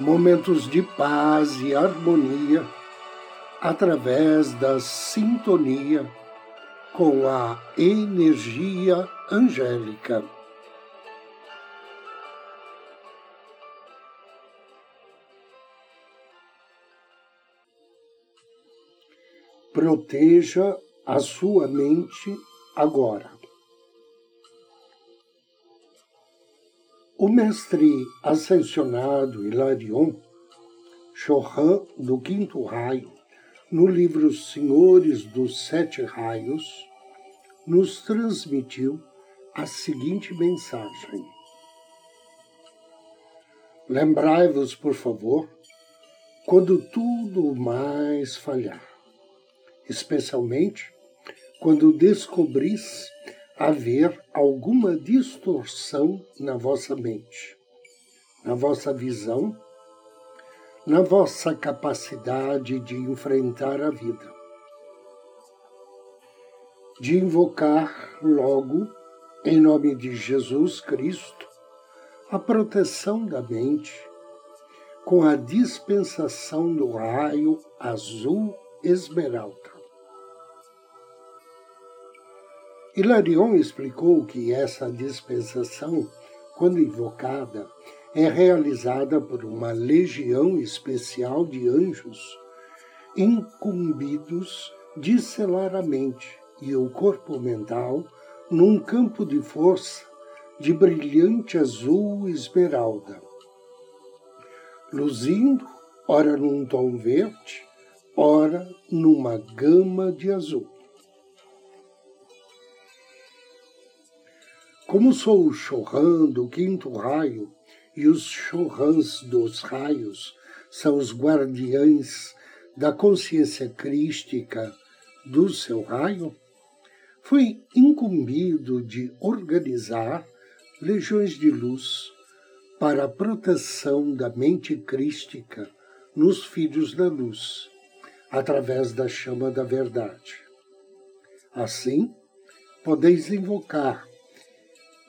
momentos de paz e harmonia através da sintonia com a energia angélica. Proteja a sua mente agora. O mestre ascensionado Hilarion, Chohan do Quinto Raio, no livro Senhores dos Sete Raios, nos transmitiu a seguinte mensagem. Lembrai-vos, por favor, quando tudo mais falhar, especialmente quando descobris haver alguma distorção na vossa mente, na vossa visão, na vossa capacidade de enfrentar a vida, de invocar logo, em nome de Jesus Cristo, a proteção da mente com a dispensação do raio azul esmeralda. Hilarion explicou que essa dispensação, quando invocada, é realizada por uma legião especial de anjos incumbidos de selar a mente e o corpo mental num campo de força de brilhante azul esmeralda, luzindo ora num tom verde, ora numa gama de azul. Como sou o Chohan do quinto raio, e os Chohans dos raios são os guardiães da consciência crística do seu raio, fui incumbido de organizar legiões de luz para a proteção da mente crística nos filhos da luz, através da chama da verdade. Assim, podeis invocar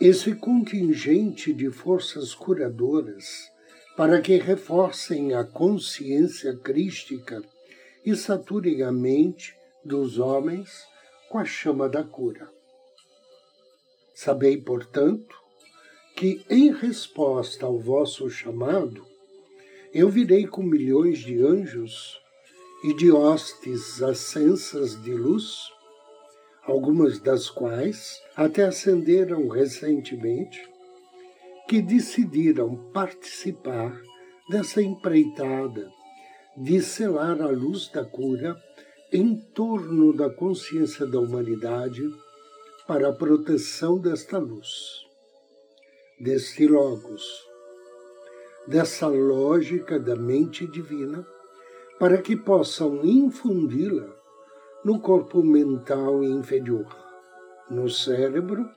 esse contingente de forças curadoras para que reforcem a consciência crística e saturem a mente dos homens com a chama da cura. Sabei, portanto, que em resposta ao vosso chamado, eu virei com milhões de anjos e de hostes ascensas de luz algumas das quais até ascenderam recentemente, que decidiram participar dessa empreitada de selar a luz da cura em torno da consciência da humanidade para a proteção desta luz, deste Logos, dessa lógica da mente divina, para que possam infundi-la no corpo mental inferior, no cérebro,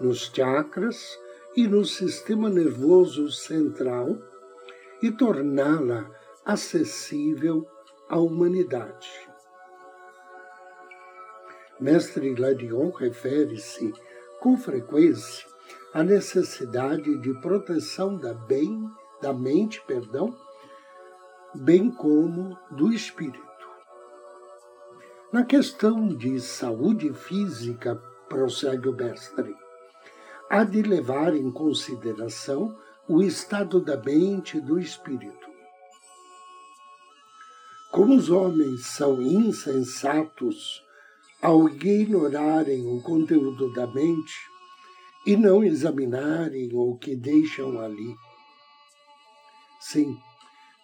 nos chakras e no sistema nervoso central e torná-la acessível à humanidade. Mestre Ladion refere-se com frequência à necessidade de proteção da bem, da mente, perdão, bem como do espírito. Na questão de saúde física, prossegue o mestre, há de levar em consideração o estado da mente e do espírito. Como os homens são insensatos ao ignorarem o conteúdo da mente e não examinarem o que deixam ali. Sim,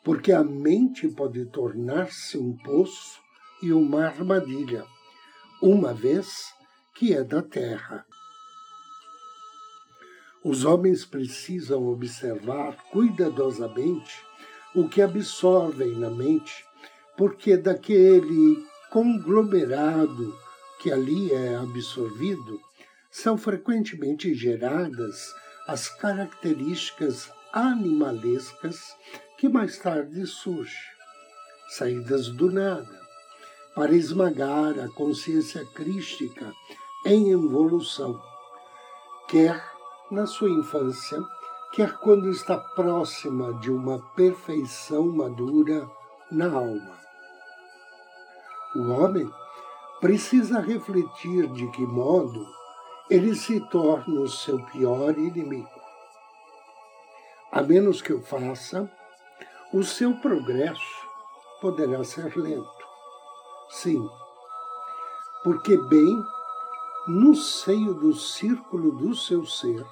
porque a mente pode tornar-se um poço e uma armadilha, uma vez que é da terra. Os homens precisam observar cuidadosamente o que absorvem na mente, porque daquele conglomerado que ali é absorvido, são frequentemente geradas as características animalescas que mais tarde surgem, saídas do nada, para esmagar a consciência crística em evolução, quer na sua infância, quer quando está próxima de uma perfeição madura na alma. O homem precisa refletir de que modo ele se torna o seu pior inimigo. A menos que o faça, o seu progresso poderá ser lento. Sim, porque bem no seio do círculo do seu ser,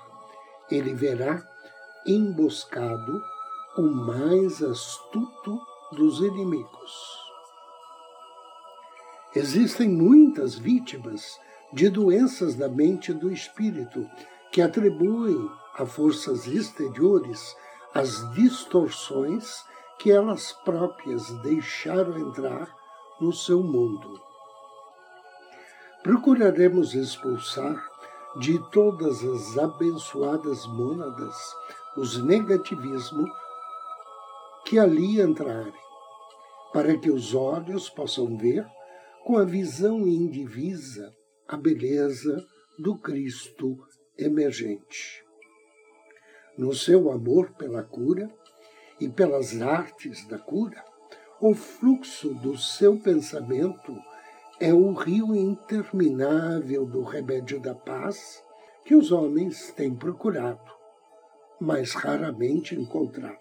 ele verá emboscado o mais astuto dos inimigos. Existem muitas vítimas de doenças da mente e do espírito, que atribuem a forças exteriores as distorções que elas próprias deixaram entrar no seu mundo. Procuraremos expulsar de todas as abençoadas mônadas os negativismos que ali entrarem, para que os olhos possam ver com a visão indivisa a beleza do Cristo emergente. No seu amor pela cura e pelas artes da cura, o fluxo do seu pensamento é o rio interminável do remédio da paz que os homens têm procurado, mas raramente encontrado.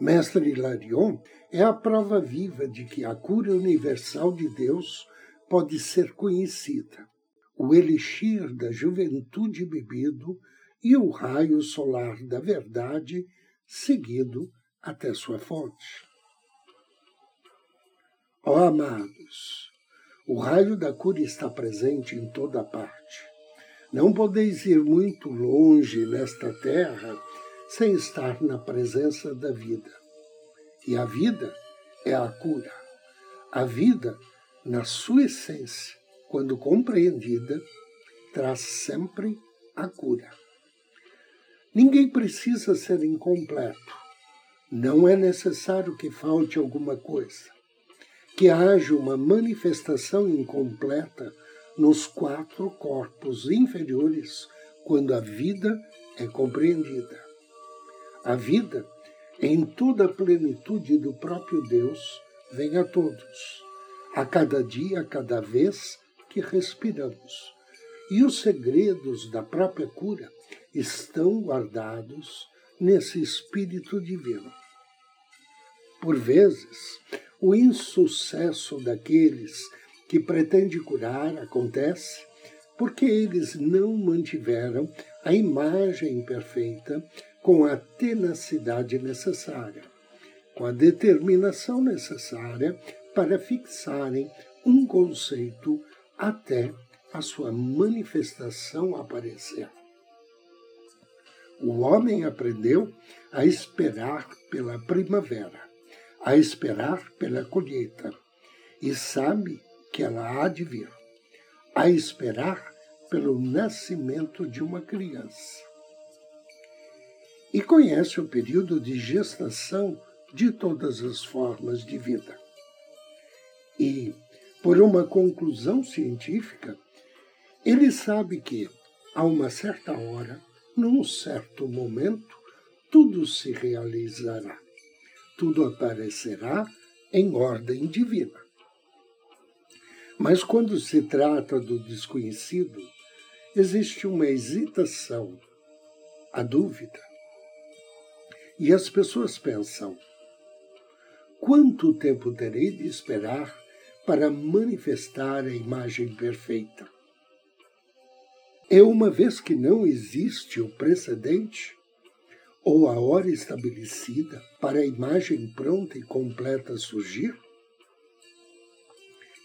Mestre Hilarion é a prova viva de que a cura universal de Deus pode ser conhecida. O elixir da juventude bebido e o raio solar da verdade seguido até sua fonte. Ó oh, amados, o raio da cura está presente em toda parte. Não podeis ir muito longe nesta terra sem estar na presença da vida. E a vida é a cura. A vida na sua essência, quando compreendida, traz sempre a cura. Ninguém precisa ser incompleto. Não é necessário que falte alguma coisa, que haja uma manifestação incompleta nos quatro corpos inferiores quando a vida é compreendida. A vida, em toda a plenitude do próprio Deus, vem a todos a cada dia, a cada vez que respiramos. E os segredos da própria cura estão guardados nesse espírito divino. Por vezes, o insucesso daqueles que pretendem curar acontece porque eles não mantiveram a imagem perfeita com a tenacidade necessária, com a determinação necessária para fixarem um conceito até a sua manifestação aparecer. O homem aprendeu a esperar pela primavera, a esperar pela colheita, e sabe que ela há de vir, a esperar pelo nascimento de uma criança. E conhece o período de gestação de todas as formas de vida e por uma conclusão científica, ele sabe que, a uma certa hora, num certo momento, tudo se realizará, tudo aparecerá em ordem divina. Mas quando se trata do desconhecido, existe uma hesitação, a dúvida. E as pessoas pensam: quanto tempo terei de esperar para manifestar a imagem perfeita. É uma vez que não existe o precedente ou a hora estabelecida para a imagem pronta e completa surgir,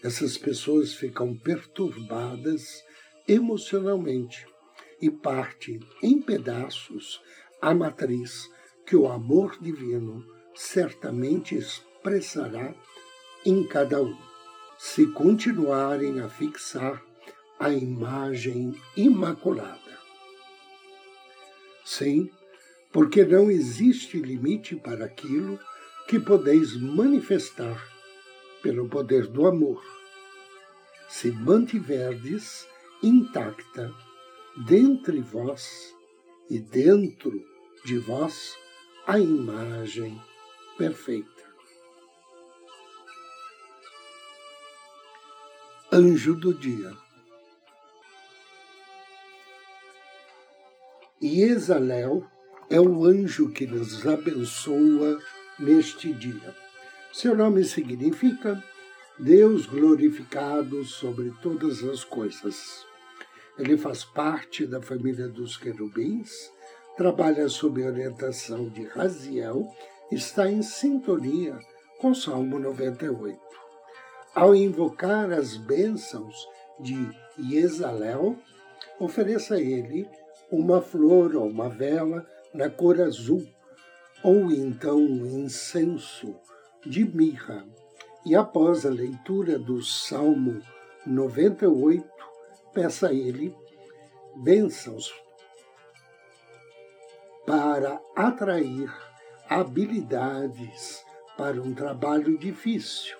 essas pessoas ficam perturbadas emocionalmente e partem em pedaços a matriz que o amor divino certamente expressará em cada um, se continuarem a fixar a imagem imaculada. Sim, porque não existe limite para aquilo que podeis manifestar pelo poder do amor, se mantiverdes intacta dentre vós e dentro de vós a imagem perfeita. Anjo do dia. Iesalel é o anjo que nos abençoa neste dia. Seu nome significa Deus glorificado sobre todas as coisas. Ele faz parte da família dos querubins, trabalha sob orientação de Raziel, está em sintonia com Salmo 98. Ao invocar as bênçãos de Yesalel, ofereça a ele uma flor ou uma vela na cor azul, ou então incenso de mirra. E após a leitura do Salmo 98, peça a ele bênçãos para atrair habilidades para um trabalho difícil,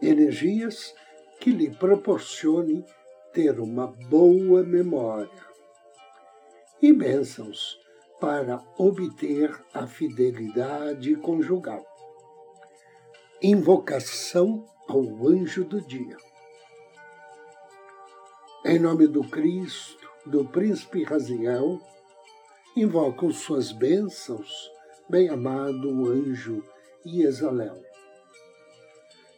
energias que lhe proporcione ter uma boa memória e bênçãos para obter a fidelidade conjugal. Invocação ao anjo do dia. Em nome do Cristo, do príncipe Raziel, invoco suas bênçãos, bem-amado anjo Iesalel.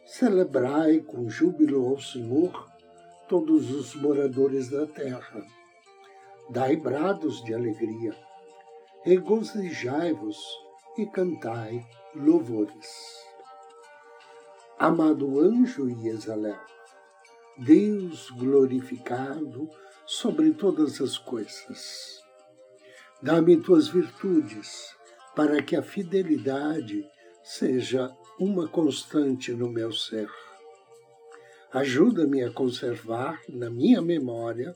Celebrai com júbilo ao Senhor todos os moradores da terra. Dai brados de alegria, regozijai-vos e cantai louvores. Amado anjo Iesalel, Deus glorificado sobre todas as coisas. Dá-me tuas virtudes, para que a fidelidade seja uma constante no meu ser. Ajuda-me a conservar na minha memória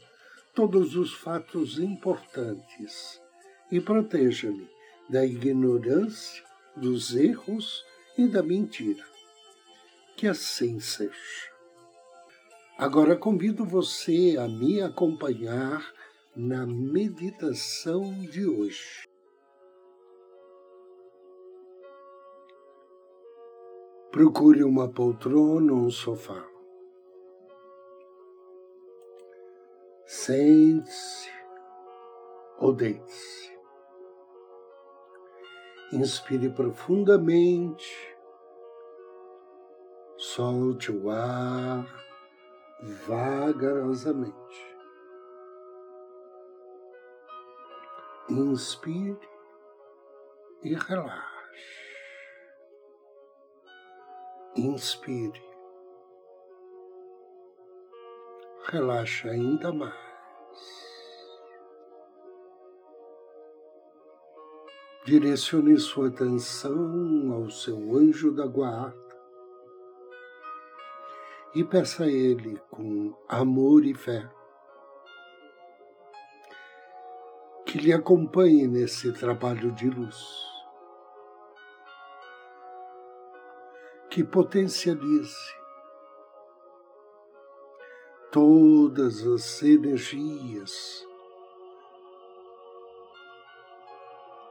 todos os fatos importantes e proteja-me da ignorância, dos erros e da mentira. Que assim seja. Agora convido você a me acompanhar na meditação de hoje. Procure uma poltrona ou um sofá. Sente-se ou deite-se. Inspire profundamente, solte o ar vagarosamente. Inspire e relaxe. Inspire. Relaxe ainda mais. Direcione sua atenção ao seu anjo da guarda e peça a ele com amor e fé que lhe acompanhe nesse trabalho de luz, que potencialize todas as energias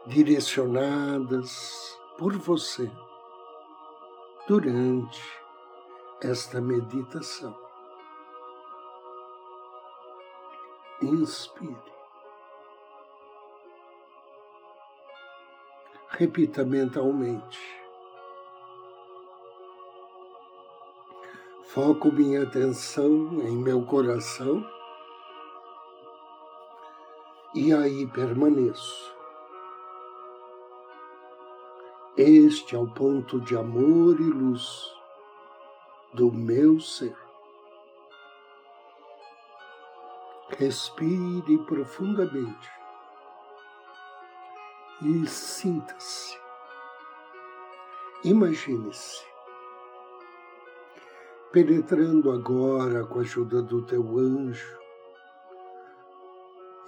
direcionadas por você durante esta meditação. Inspire. Repita mentalmente. Foco minha atenção em meu coração e aí permaneço. Este é o ponto de amor e luz do meu ser. Respire profundamente e sinta-se. Imagine-se penetrando agora com a ajuda do teu anjo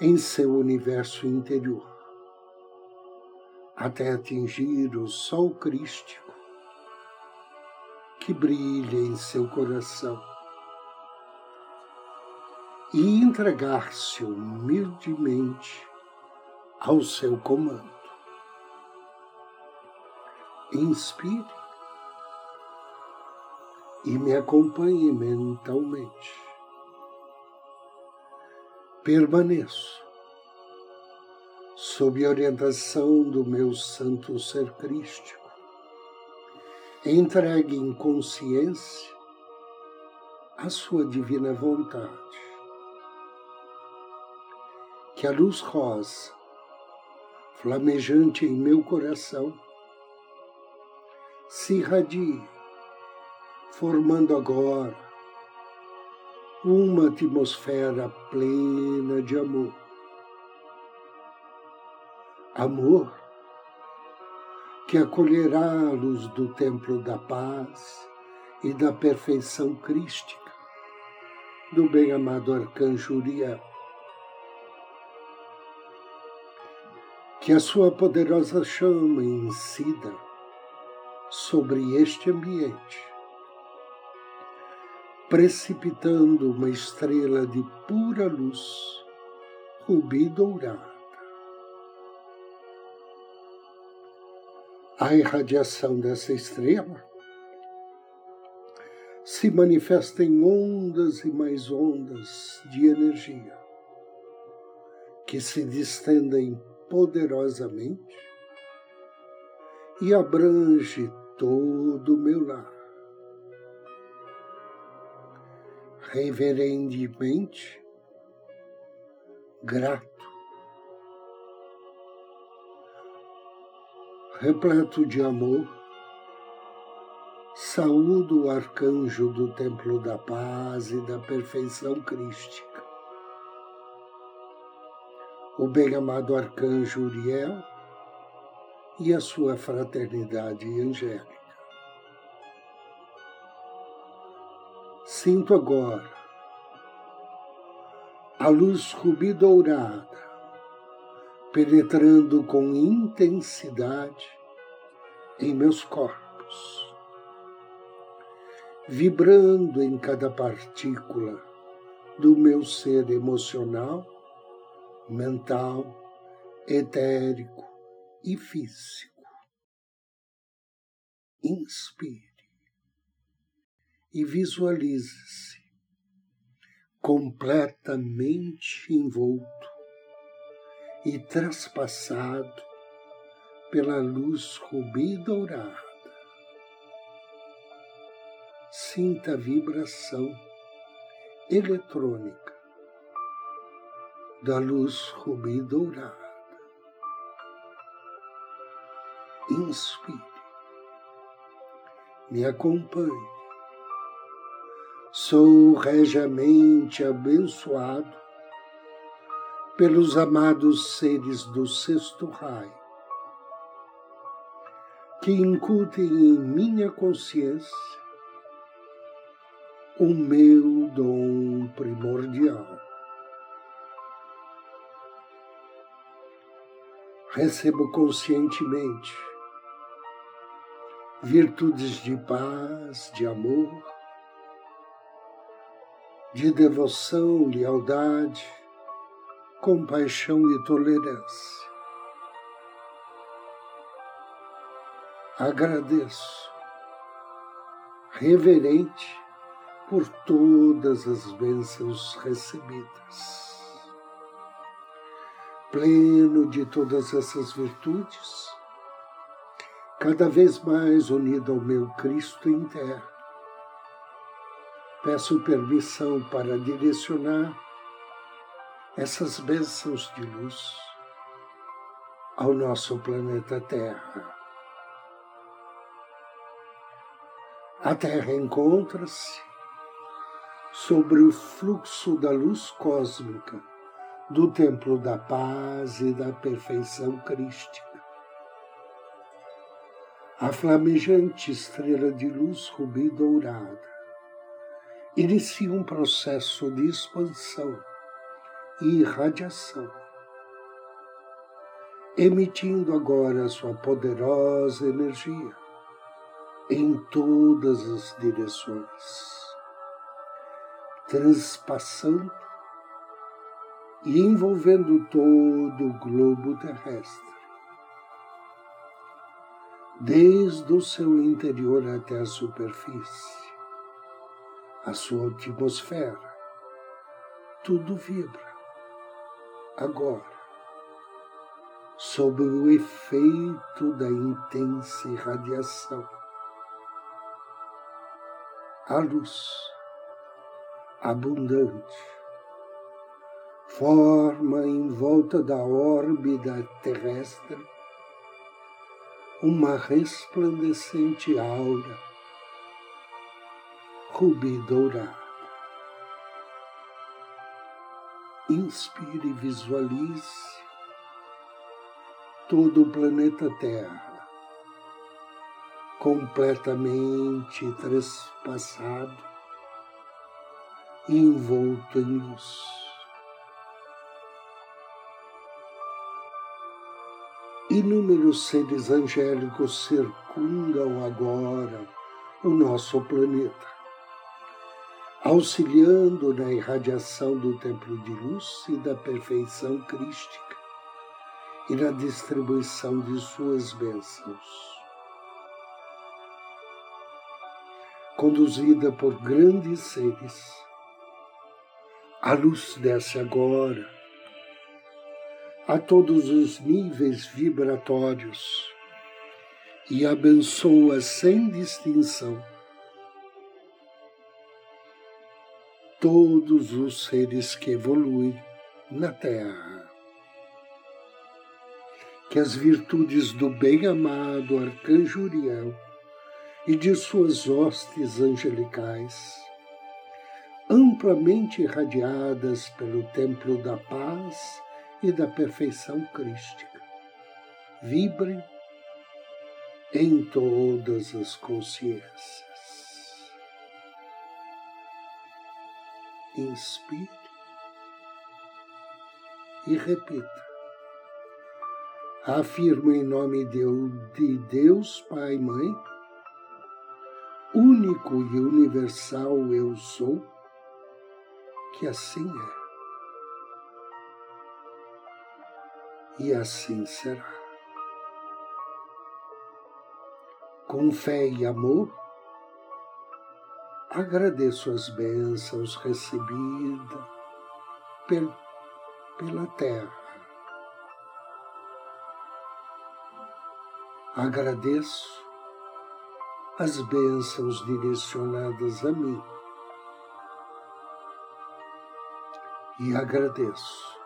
em seu universo interior, até atingir o sol crístico que brilha em seu coração e entregar-se humildemente ao seu comando. Inspire e me acompanhe mentalmente. Permaneço sob orientação do meu santo ser crístico, entregue em consciência a sua divina vontade. Que a luz rosa, flamejante em meu coração, se irradie formando agora uma atmosfera plena de amor. Amor que acolherá a luz do templo da paz e da perfeição crística do bem-amado arcanjo Uriel. Que a sua poderosa chama incida sobre este ambiente precipitando uma estrela de pura luz, rubi dourada. A irradiação dessa estrela se manifesta em ondas e mais ondas de energia que se distendem poderosamente e abrange todo o meu lar. Reverentemente grato, repleto de amor, saúdo o arcanjo do Templo da Paz e da Perfeição Crística, o bem-amado arcanjo Uriel e a sua fraternidade angélica. Sinto agora a luz rubi dourada penetrando com intensidade em meus corpos, vibrando em cada partícula do meu ser emocional, mental, etérico e físico. Inspire e visualize-se completamente envolto e traspassado pela luz rubi dourada. Sinta a vibração eletrônica da luz rubi dourada. Inspire, me acompanhe Sou regiamente abençoado pelos amados seres do sexto raio, que incutem em minha consciência o meu dom primordial. Recebo conscientemente virtudes de paz, de amor, de devoção, lealdade, compaixão e tolerância. Agradeço, reverente, por todas as bênçãos recebidas. Pleno de todas essas virtudes, cada vez mais unido ao meu Cristo terra, peço permissão para direcionar essas bênçãos de luz ao nosso planeta Terra. A Terra encontra-se sobre o fluxo da luz cósmica do Templo da Paz e da Perfeição Crística. a flamejante estrela de luz rubi dourada inicia um processo de expansão e irradiação, emitindo agora sua poderosa energia em todas as direções, transpassando e envolvendo todo o globo terrestre. Desde o seu interior até a superfície, a sua atmosfera, tudo vibra. Agora, sob o efeito da intensa irradiação, a luz abundante forma em volta da órbita terrestre uma resplandecente aura rubi dourada. Inspire e visualize todo o planeta Terra completamente trespassado e envolto em luz. Inúmeros seres angélicos circundam agora o nosso planeta, auxiliando na irradiação do templo de luz e da perfeição crística e na distribuição de suas bênçãos. Conduzida por grandes seres, a luz desce agora a todos os níveis vibratórios e abençoa sem distinção todos os seres que evoluem na Terra. Que as virtudes do bem-amado Arcanjo Uriel e de suas hostes angelicais, amplamente irradiadas pelo Templo da Paz e da perfeição crística. Vibrem em todas as consciências. Inspire e repita. Afirmo em nome de Deus, Pai, Mãe, único e universal eu sou, que assim é. e assim será. Com fé e amor, agradeço as bênçãos recebidas pela terra. Agradeço as bênçãos direcionadas a mim. E agradeço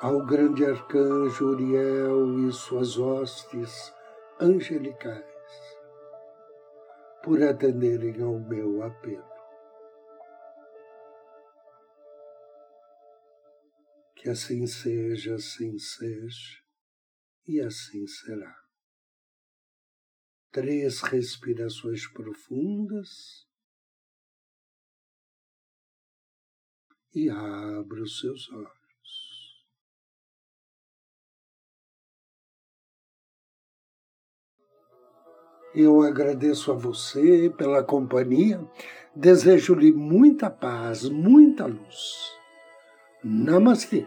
ao grande arcanjo Uriel e suas hostes angelicais por atenderem ao meu apelo. Que assim seja, assim seja, e assim será. Três respirações profundas e abra os seus olhos. Eu agradeço a você pela companhia, desejo-lhe muita paz, muita luz. Namastê.